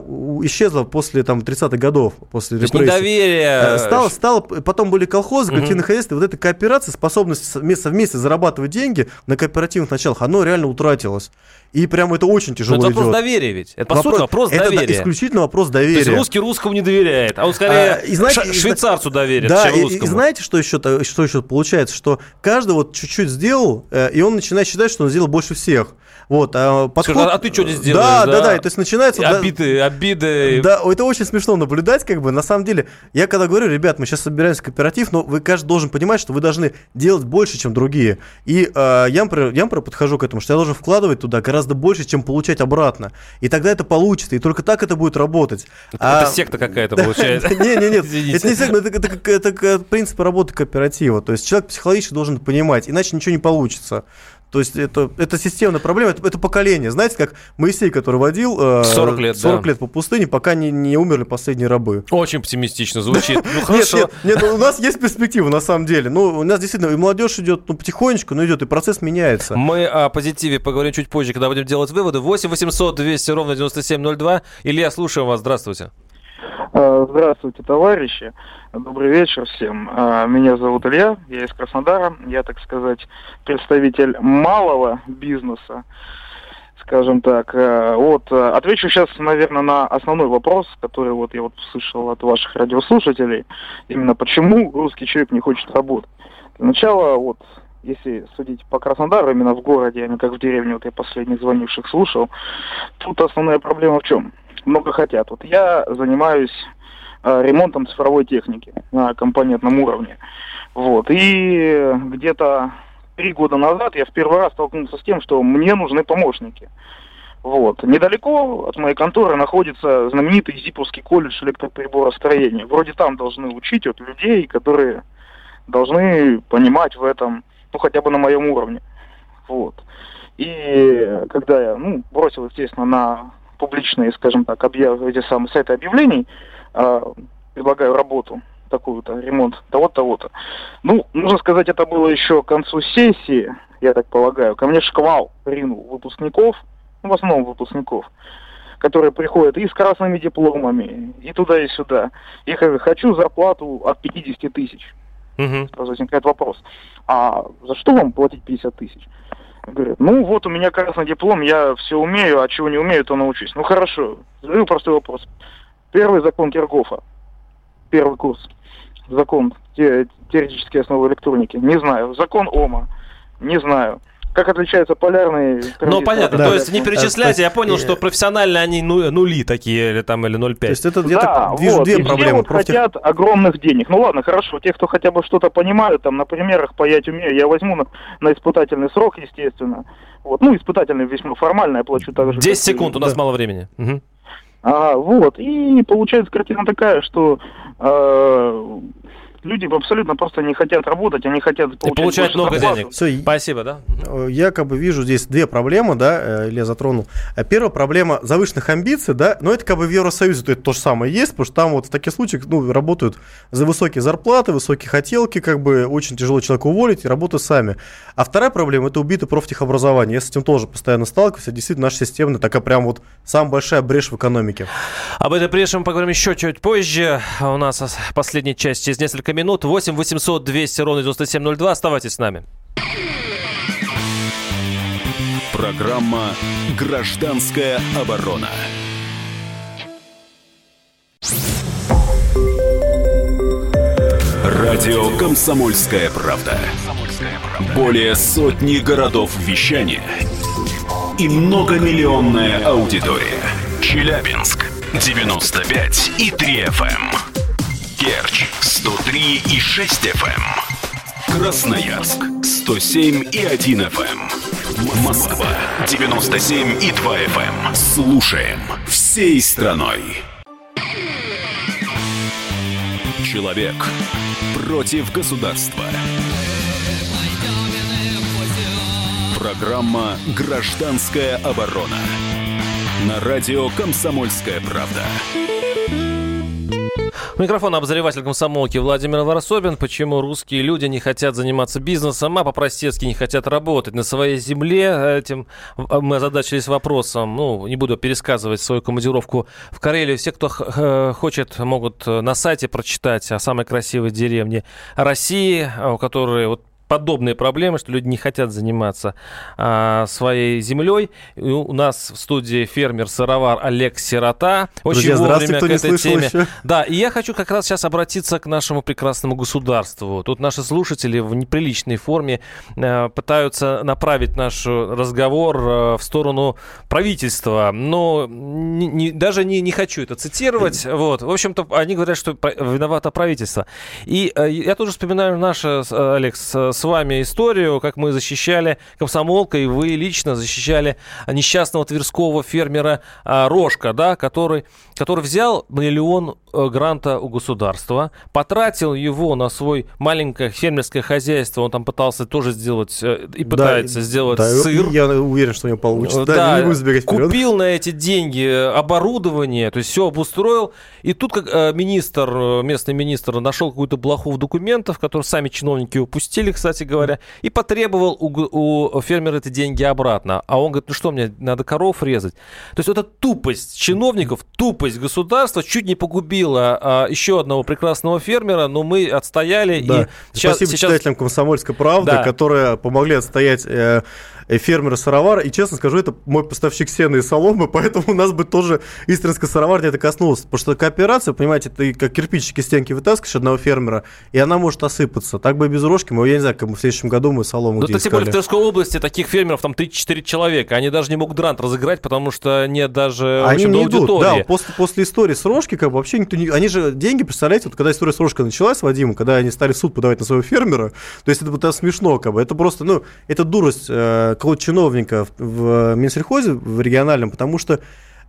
исчезла после, там, 30-х годов, после репрессий. недоверие... Э, стало, стало, потом были колхозы, коллективные угу. хозяйства, вот эта кооперация, способность совместно, вместе зарабатывать деньги на кооперативных началах, оно реально утратилось. И прямо это очень тяжело Но это вопрос доверия ведь. Это, по вопрос, сути, вопрос это доверия. Это исключительно вопрос доверия. То есть русский русскому не доверяет, а он скорее а, и знаете, швейцарцу доверит, да, чем русскому. И, и знаете, что еще, что еще получается? Что каждый вот чуть-чуть сделал, э, и он начинает считать, что он сделал больше всех. Вот, а, подход... Скажи, а ты что здесь делаешь? Да, да, да, то есть начинается... И обиды, да, обиды. Да, это очень смешно наблюдать, как бы, на самом деле, я когда говорю, ребят, мы сейчас собираемся в кооператив, но вы, каждый должен понимать, что вы должны делать больше, чем другие. И э, я, например, я, например, подхожу к этому, что я должен вкладывать туда гораздо больше, чем получать обратно. И тогда это получится, и только так это будет работать. Это, а... секта какая-то получается. Не, не, нет, это не секта, это принцип работы кооператива. То есть человек психологически должен понимать, иначе ничего не получится. То есть это, это системная проблема, это, это поколение. Знаете, как Моисей, который водил э, 40 лет, 40 да. лет по пустыне, пока не, не умерли последние рабы. Очень оптимистично звучит. Ну. Нет, нет, нет, у нас есть перспектива, на самом деле. Ну, у нас действительно и молодежь идет ну, потихонечку, но идет, и процесс меняется. Мы о позитиве поговорим чуть позже, когда будем делать выводы. 8 800 200 ровно 9702. Илья, слушаем вас. Здравствуйте. Э, здравствуйте, товарищи. Добрый вечер всем. Э, меня зовут Илья, я из Краснодара. Я, так сказать, представитель малого бизнеса, скажем так. Э, вот, отвечу сейчас, наверное, на основной вопрос, который вот я вот слышал от ваших радиослушателей. Именно почему русский человек не хочет работать. Для начала, вот, если судить по Краснодару, именно в городе, а не как в деревне, вот я последних звонивших слушал, тут основная проблема в чем? Много хотят. Вот я занимаюсь Э, ремонтом цифровой техники на компонентном уровне. Вот. И где-то три года назад я в первый раз столкнулся с тем, что мне нужны помощники. Вот. Недалеко от моей конторы находится знаменитый Зиповский колледж электроприборостроения. Вроде там должны учить вот людей, которые должны понимать в этом, ну, хотя бы на моем уровне. Вот. И когда я, ну, бросил, естественно, на публичные, скажем так, объяв... эти самые сайты объявлений, э, предлагаю работу такую-то, ремонт того-то, того-то. Ну, нужно сказать, это было еще к концу сессии, я так полагаю. Ко мне шквал ринул выпускников, ну, в основном выпускников, которые приходят и с красными дипломами, и туда, и сюда. И хочу зарплату от 50 тысяч. Угу. Сразу возникает вопрос, а за что вам платить 50 тысяч? Говорят, ну вот у меня красный диплом, я все умею, а чего не умею, то научусь. Ну хорошо, задаю простой вопрос. Первый закон Киргофа, первый курс, закон те, теоретические основы электроники, не знаю. Закон Ома, не знаю. Как отличаются полярные... Ну, понятно, да, то есть не перечисляйте, я понял, что профессионально они ну, нули такие, или там, или 0,5. То есть это где-то да, вижу вот, две проблемы. Вот хотят огромных денег. Ну ладно, хорошо, те, кто хотя бы что-то понимают, там, на примерах паять умею, я возьму на, на испытательный срок, естественно. Вот, ну, испытательный весьма формально, я плачу так же. 10 секунд, у нас да. мало времени. Угу. А, вот, и получается картина такая, что э, люди абсолютно просто не хотят работать, они хотят получать, получать много зарплату. денег. Все, Спасибо, да? Э, я как бы вижу здесь две проблемы, да, Илья затронул. Э, первая проблема завышенных амбиций, да, но это как бы в Евросоюзе то, это то же самое есть, потому что там вот в таких случаях, ну, работают за высокие зарплаты, высокие хотелки, как бы очень тяжело человека уволить и работают сами. А вторая проблема – это убитый профтехобразование. Я с этим тоже постоянно сталкиваюсь, действительно наша система такая прям вот самая большая брешь в экономике. Об этой бреше мы поговорим еще чуть позже. У нас последняя часть через несколько минут. 8 800 200 ровно 9702. Оставайтесь с нами. Программа «Гражданская оборона». Радио «Комсомольская правда». Более сотни городов вещания и многомиллионная аудитория. Челябинск 95 и 3 FM. Керчь 103 и 6 FM. Эм. Красноярск 107 и 1 FM. Эм. Москва 97 и 2 FM. Эм. Слушаем всей страной. Человек против государства. Программа «Гражданская оборона» на радио «Комсомольская правда». Микрофон обозреватель комсомолки Владимир Варсобин. Почему русские люди не хотят заниматься бизнесом, а по-простецки не хотят работать на своей земле? Этим мы озадачились вопросом. Ну, не буду пересказывать свою командировку в Карелию. Все, кто хочет, могут на сайте прочитать о самой красивой деревне России, у которой вот подобные проблемы, что люди не хотят заниматься а, своей землей. И у нас в студии фермер-сыровар Олег Сирота. Очень Друзья, вовремя к этой теме. Еще. Да, и я хочу как раз сейчас обратиться к нашему прекрасному государству. Тут наши слушатели в неприличной форме а, пытаются направить наш разговор а, в сторону правительства. Но не, не, даже не, не хочу это цитировать. Вот. В общем-то, они говорят, что виновато правительство. И а, я тоже вспоминаю наше, Алекс, с вами историю, как мы защищали комсомолка, и вы лично защищали несчастного тверского фермера а, Рожка, да, который, который взял миллион гранта у государства, потратил его на свой маленькое фермерское хозяйство, он там пытался тоже сделать э, и пытается да, сделать да, сыр. Я уверен, что у него получится. Да, да не купил на эти деньги оборудование, то есть все обустроил, и тут как э, министр, местный министр нашел какую-то блоху в документах, которые сами чиновники упустили, кстати говоря, и потребовал у, у фермера эти деньги обратно. А он говорит, ну что, мне надо коров резать. То есть это тупость чиновников, тупость государства чуть не погубила а, еще одного прекрасного фермера, но мы отстояли. Да. И сейчас, Спасибо сейчас... читателям «Комсомольской правды», да. которые помогли отстоять Э, фермера сыровара. И честно скажу, это мой поставщик сена и соломы, поэтому у нас бы тоже Истринская сыроварня это коснулось. Потому что кооперация, понимаете, ты как кирпичики стенки вытаскиваешь одного фермера, и она может осыпаться. Так бы и без рожки, мы, я не знаю, как мы в следующем году мы солому Ну, тем более в Тверской области таких фермеров там 3-4 человека. Они даже не могут дрант разыграть, потому что нет даже Они не идут, да, после, после истории с Рожки, как бы вообще никто не... Они же деньги, представляете, вот когда история с Рожкой началась, Вадим, когда они стали в суд подавать на своего фермера, то есть это, это смешно, как бы, это просто, ну, это дурость э, какого-то чиновника в Минсельхозе, в региональном, потому что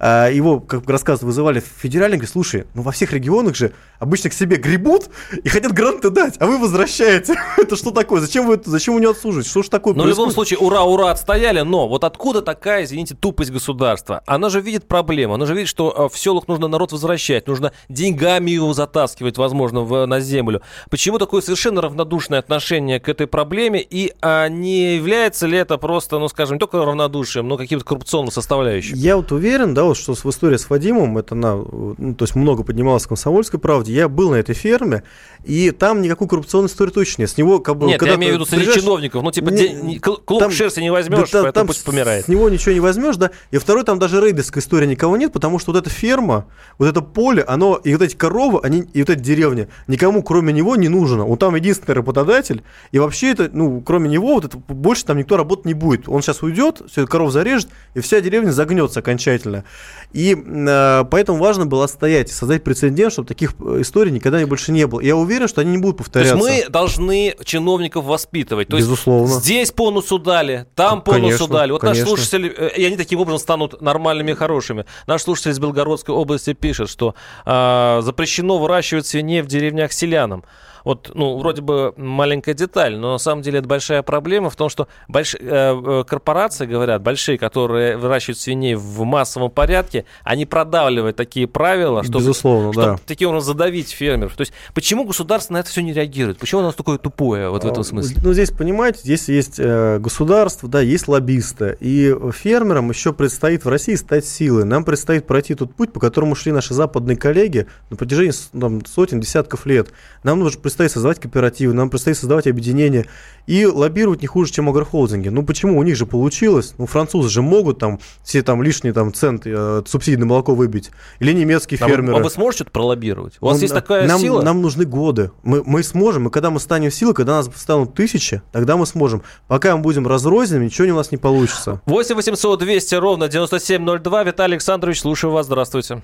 его, как рассказ вызывали в федеральный, говорит, слушай, ну во всех регионах же обычно к себе гребут и хотят гранты дать, а вы возвращаете. это что такое? Зачем вы, зачем вы не отслуживаете? Что ж такое Ну, в любом случае, ура, ура, отстояли, но вот откуда такая, извините, тупость государства? Она же видит проблему, она же видит, что а, в селах нужно народ возвращать, нужно деньгами его затаскивать, возможно, в, на землю. Почему такое совершенно равнодушное отношение к этой проблеме, и а не является ли это просто, ну, скажем, не только равнодушием, но каким-то коррупционным составляющим? Я вот уверен, да, вот что в истории с Вадимом, это на, ну, то есть много поднималось в комсомольской правде, я был на этой ферме, и там никакой коррупционной истории точно нет. С него как бы... Нет, я имею в виду среди чиновников, ну типа не, клуб там, шерсти не возьмешь, да, поэтому там пусть помирает. С него ничего не возьмешь, да, и второй там даже рейдерской истории никого нет, потому что вот эта ферма, вот это поле, оно, и вот эти коровы, они, и вот эта деревня, никому кроме него не нужно. Он там единственный работодатель, и вообще это, ну, кроме него, вот это, больше там никто работать не будет. Он сейчас уйдет, все коров зарежет, и вся деревня загнется окончательно. И э, поэтому важно было стоять и создать прецедент, чтобы таких э, историй никогда больше не было. Я уверен, что они не будут повторяться. То есть мы должны чиновников воспитывать. То Безусловно. есть здесь по носу дали, там по носу дали. Вот конечно. наши слушатели, э, и они таким образом станут нормальными и хорошими. Наш слушатель из Белгородской области пишет, что э, запрещено выращивать свиней в деревнях селянам. Вот, ну, вроде бы маленькая деталь, но на самом деле это большая проблема в том, что больш... э, э корпорации, говорят, большие, которые выращивают свиней в массовом порядке, они продавливают такие правила, чтобы, Безусловно, чтобы да. таким образом задавить фермеров. То есть почему государство на это все не реагирует? Почему оно такое тупое вот в этом а, смысле? Ну, здесь, понимаете, здесь есть э, государство, да, есть лоббисты. И фермерам еще предстоит в России стать силой. Нам предстоит пройти тот путь, по которому шли наши западные коллеги на протяжении там, сотен, десятков лет. Нам нужно предстоит создавать кооперативы, нам предстоит создавать объединения и лоббировать не хуже, чем агрохолдинги. Ну почему? У них же получилось. Ну французы же могут там все там лишние там центы, э, субсидии на молоко выбить. Или немецкие а фермеры. А вы сможете это пролоббировать? У вас ну, есть такая нам, сила? Нам нужны годы. Мы, мы сможем. И когда мы станем силой, когда нас станут тысячи, тогда мы сможем. Пока мы будем разрозненными, ничего у нас не получится. 8 800 200 ровно 9702. Виталий Александрович, слушаю вас. Здравствуйте.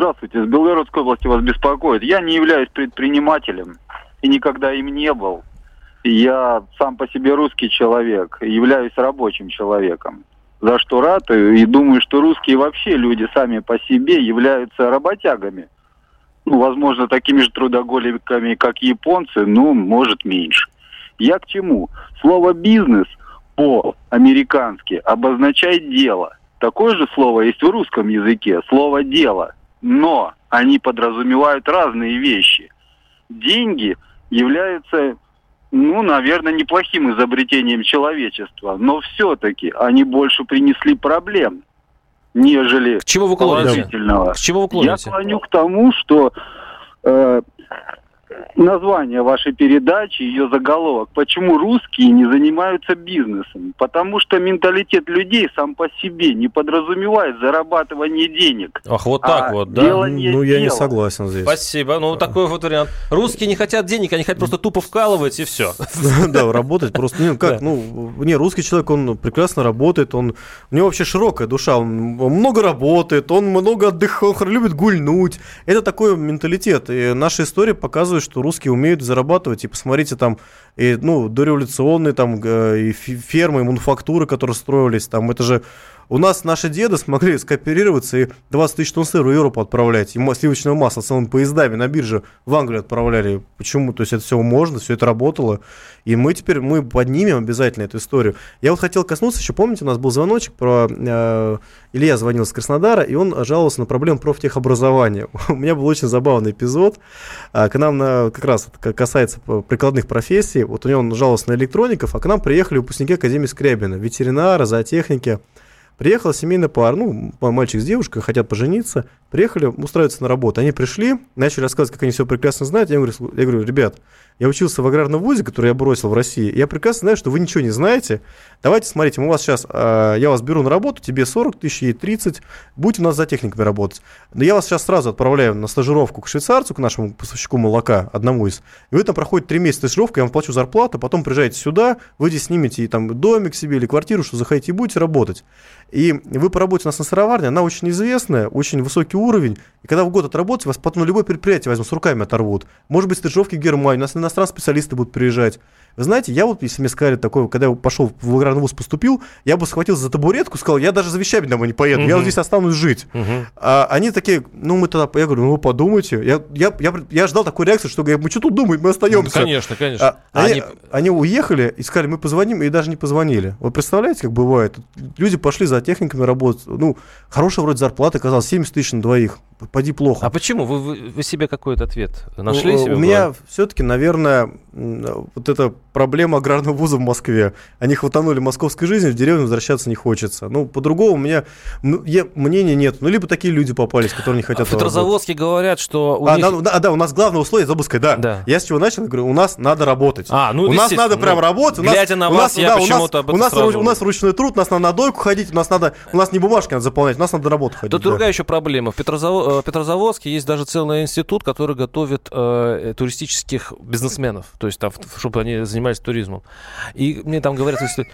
Здравствуйте, с Белгородской области вас беспокоит. Я не являюсь предпринимателем и никогда им не был. Я сам по себе русский человек, являюсь рабочим человеком. За что рад и думаю, что русские вообще люди сами по себе являются работягами. Ну, возможно, такими же трудоголиками, как японцы, но может меньше. Я к чему? Слово «бизнес» по-американски обозначает дело. Такое же слово есть в русском языке, слово дело. Но они подразумевают разные вещи. Деньги являются, ну, наверное, неплохим изобретением человечества, но все-таки они больше принесли проблем, нежели к чему вы положительного. К чему вы клоните? Я клоню к тому, что э, название вашей передачи, ее заголовок. Почему русские не занимаются бизнесом? Потому что менталитет людей сам по себе не подразумевает зарабатывание денег. Ах, вот так а вот, да? Ну, я не согласен здесь. Спасибо. Ну, такой вот вариант. Русские не хотят денег, они хотят просто тупо вкалывать и все. Да, работать просто. Не, как, ну, не, русский человек, он прекрасно работает, он, у него вообще широкая душа, он много работает, он много отдыхает, он любит гульнуть. Это такой менталитет. И наша история показывает, что русские умеют зарабатывать. И посмотрите, там, и, ну, дореволюционные там и фермы, и мануфактуры, которые строились, там, это же у нас наши деды смогли скооперироваться и 20 тысяч тонн сыра в Европу отправлять, и сливочного масла целыми поездами на бирже в Англию отправляли. Почему? То есть это все можно, все это работало. И мы теперь, мы поднимем обязательно эту историю. Я вот хотел коснуться еще, помните, у нас был звоночек про... Э, Илья звонил с Краснодара, и он жаловался на проблему профтехобразования. У меня был очень забавный эпизод. А, к нам на, как раз касается прикладных профессий. Вот у него жаловался на электроников, а к нам приехали выпускники Академии Скрябина, ветеринары, зоотехники. Приехала семейная пара, ну, мальчик с девушкой, хотят пожениться, приехали устраиваться на работу. Они пришли, начали рассказывать, как они все прекрасно знают. Я говорю, я говорю, ребят, я учился в аграрном вузе, который я бросил в России. Я прекрасно знаю, что вы ничего не знаете. Давайте, смотрите, мы вас сейчас, э, я вас беру на работу, тебе 40 тысяч, ей 30, будете у нас за техниками работать. Но я вас сейчас сразу отправляю на стажировку к швейцарцу, к нашему поставщику молока, одному из. И вы там проходите 3 месяца стажировка, я вам плачу зарплату, потом приезжаете сюда, вы здесь снимете там домик себе или квартиру, что захотите, и будете работать. И вы поработаете у нас на сыроварне, она очень известная, очень высокий уровень. И когда в год отработаете, вас потом любое предприятие возьмут, с руками оторвут. Может быть, стажировки в Германии, у нас иностранные специалисты будут приезжать. Вы знаете, я вот, если мне сказали такое, когда я пошел в аграрный вуз, поступил, я бы схватился за табуретку, сказал, я даже за вещами домой не поеду, uh-huh. я вот здесь останусь жить. Uh-huh. А они такие, ну мы тогда, я говорю, ну вы подумайте. Я, я, я, я ждал такой реакции, что говорят, мы что тут думаем, мы остаемся. Ну, конечно, конечно. А, они, они... они уехали и сказали, мы позвоним, и даже не позвонили. Вы представляете, как бывает? Люди пошли за техниками работать, ну, хорошая вроде зарплата, казалось, 70 тысяч на двоих поди плохо. А почему? Вы, вы, вы себе какой-то ответ нашли? Ну, у меня все-таки, наверное, вот эта проблема аграрного вуза в Москве. Они хватанули московской жизни, в деревню возвращаться не хочется. Ну, по-другому у меня я, мнения нет. Ну, либо такие люди попались, которые не хотят а В Петрозаводске говорят, что у а, них... да, да, да, у нас главное условие, сказать, да. да. Я с чего начал, говорю, у нас надо работать. А, ну, у нас надо прям ну, работать. У нас, глядя на у вас, нас, я да, почему-то у нас, у нас, у нас ручной труд, у нас надо на дойку ходить, у нас надо, у нас не бумажки надо заполнять, у нас надо на работу ходить. Тут да. другая еще проблема. В Петрозав... Э, Петрозаводске есть даже целый институт, который готовит э, туристических бизнесменов, то есть там, чтобы они занимались туризмом. И мне там говорят, если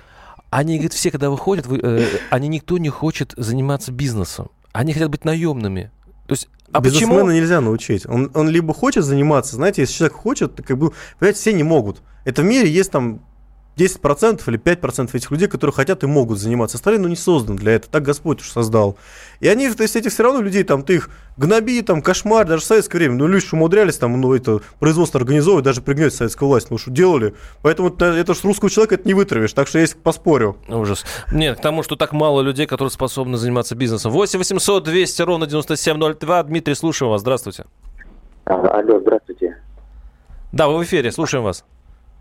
они, говорят, все, когда выходят, вы, э, они никто не хочет заниматься бизнесом. Они хотят быть наемными. То есть, а Бизнесмена почему? нельзя научить. Он, он либо хочет заниматься, знаете, если человек хочет, как бы, понимаете, все не могут. Это в мире есть там 10% или 5% этих людей, которые хотят и могут заниматься. Остальные, ну, не созданы для этого. Так Господь уж создал. И они, то есть, этих все равно людей, там, ты их гноби, там, кошмар, даже в советское время. Ну, люди умудрялись там, ну, это производство организовывать, даже пригнать советскую власть, ну, что делали. Поэтому это, это ж русского человека это не вытравишь. Так что я поспорю. Ужас. Нет, к тому, что так мало людей, которые способны заниматься бизнесом. 8 800 200 ровно 9702. Дмитрий, слушаем вас. Здравствуйте. Алло, здравствуйте. Да, вы в эфире, слушаем вас.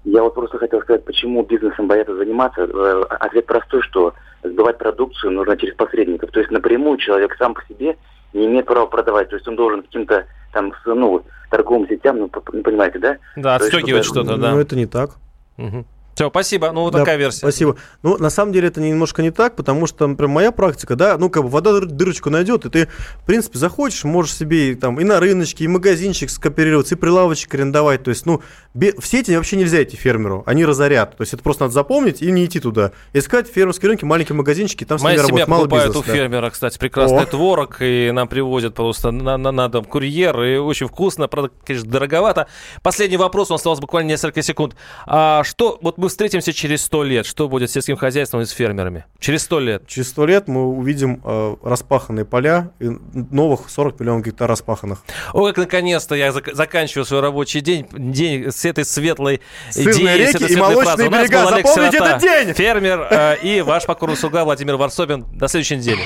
Я вот просто хотел сказать, почему бизнесом боятся заниматься. Э, ответ простой, что сбывать продукцию нужно через посредников. То есть напрямую человек сам по себе не имеет права продавать. То есть он должен каким-то там, ну, торговым сетям, ну, понимаете, да? Да, отстегивать что-то, да. Ну, это не так. Угу. Все, спасибо. Ну, вот да, такая версия. Спасибо. Ну, на самом деле это немножко не так, потому что, например, моя практика, да, ну, как бы вода дырочку найдет, и ты, в принципе, захочешь, можешь себе и, там и на рыночке, и магазинчик скооперироваться, и прилавочек арендовать. То есть, ну, в сети вообще нельзя идти фермеру, они разорят. То есть, это просто надо запомнить и не идти туда. Искать фермерские рынки, маленькие магазинчики, там Моя с ними работает мало бизнеса. у да. фермера, кстати, прекрасный О. творог, и нам привозят просто на, на, на дом курьер, и очень вкусно, правда, конечно, дороговато. Последний вопрос, у нас осталось буквально несколько секунд. А что, вот мы мы встретимся через сто лет, что будет с сельским хозяйством и с фермерами? Через сто лет. Через сто лет мы увидим э, распаханные поля и новых 40 миллионов гектар распаханных. О, как наконец-то я зак- заканчиваю свой рабочий день, день с этой светлой Сырные идеей, реки и молочные берега. Запомните этот день! Фермер э, и ваш покорный слуга Владимир Варсобин. До следующей недели.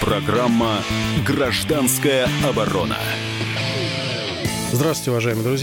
Программа «Гражданская оборона». Здравствуйте, уважаемые друзья.